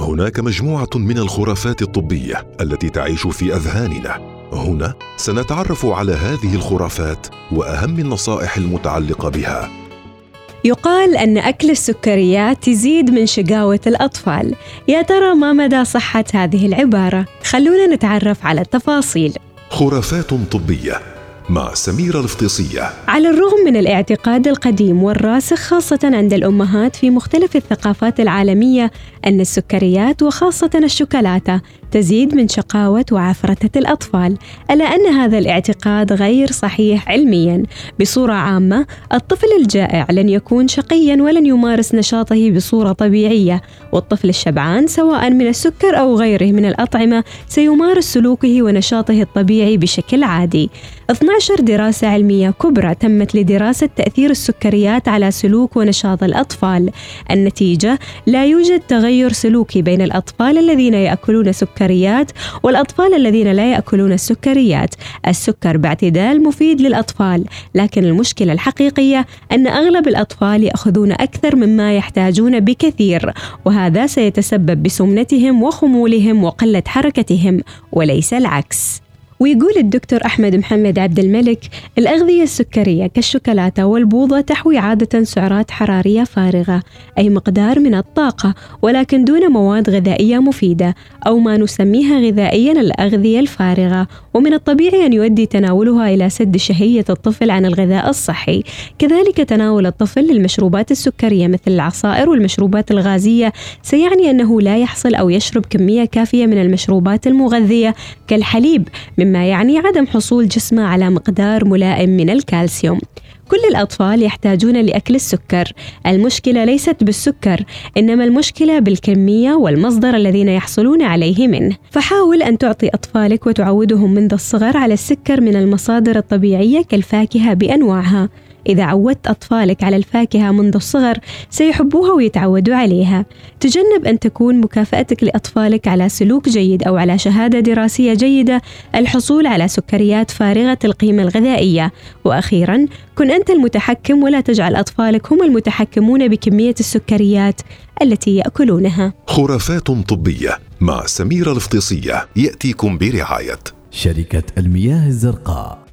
هناك مجموعة من الخرافات الطبية التي تعيش في أذهاننا. هنا سنتعرف على هذه الخرافات وأهم النصائح المتعلقة بها. يقال أن أكل السكريات يزيد من شقاوة الأطفال. يا ترى ما مدى صحة هذه العبارة؟ خلونا نتعرف على التفاصيل. خرافات طبية مع سميرة الفطيسية على الرغم من الاعتقاد القديم والراسخ خاصة عند الأمهات في مختلف الثقافات العالمية أن السكريات وخاصة الشوكولاتة تزيد من شقاوة وعفرتة الأطفال، ألا أن هذا الاعتقاد غير صحيح علمياً. بصورة عامة، الطفل الجائع لن يكون شقياً ولن يمارس نشاطه بصورة طبيعية، والطفل الشبعان سواء من السكر أو غيره من الأطعمة سيمارس سلوكه ونشاطه الطبيعي بشكل عادي. 12 دراسة علمية كبرى تمت لدراسة تأثير السكريات على سلوك ونشاط الأطفال. النتيجة لا يوجد تغير سلوكي بين الأطفال الذين يأكلون سكريات والأطفال الذين لا يأكلون السكريات. السكر باعتدال مفيد للأطفال، لكن المشكلة الحقيقية أن أغلب الأطفال يأخذون أكثر مما يحتاجون بكثير، وهذا سيتسبب بسمنتهم وخمولهم وقلة حركتهم وليس العكس. ويقول الدكتور أحمد محمد عبد الملك الأغذية السكرية كالشوكولاتة والبوظة تحوي عادة سعرات حرارية فارغة أي مقدار من الطاقة ولكن دون مواد غذائية مفيدة أو ما نسميها غذائيا الأغذية الفارغة. ومن الطبيعي أن يؤدي تناولها إلى سد شهية الطفل عن الغذاء الصحي. كذلك تناول الطفل للمشروبات السكرية مثل العصائر والمشروبات الغازية سيعني أنه لا يحصل أو يشرب كمية كافية من المشروبات المغذية كالحليب مما يعني عدم حصول جسمه على مقدار ملائم من الكالسيوم. كل الأطفال يحتاجون لأكل السكر. المشكلة ليست بالسكر إنما المشكلة بالكمية والمصدر الذين يحصلون عليه منه. فحاول أن تعطي أطفالك وتعودهم منذ الصغر على السكر من المصادر الطبيعية كالفاكهة بأنواعها. إذا عودت أطفالك على الفاكهة منذ الصغر سيحبوها ويتعودوا عليها. تجنب أن تكون مكافأتك لأطفالك على سلوك جيد أو على شهادة دراسية جيدة. الحصول على سكريات فارغة القيمة الغذائية. وأخيرا كن أنت المتحكم ولا تجعل أطفالك هم المتحكمون بكمية السكريات التي يأكلونها. خرافات طبية مع سميرة الفطيسية يأتيكم برعاية. شركة المياه الزرقاء.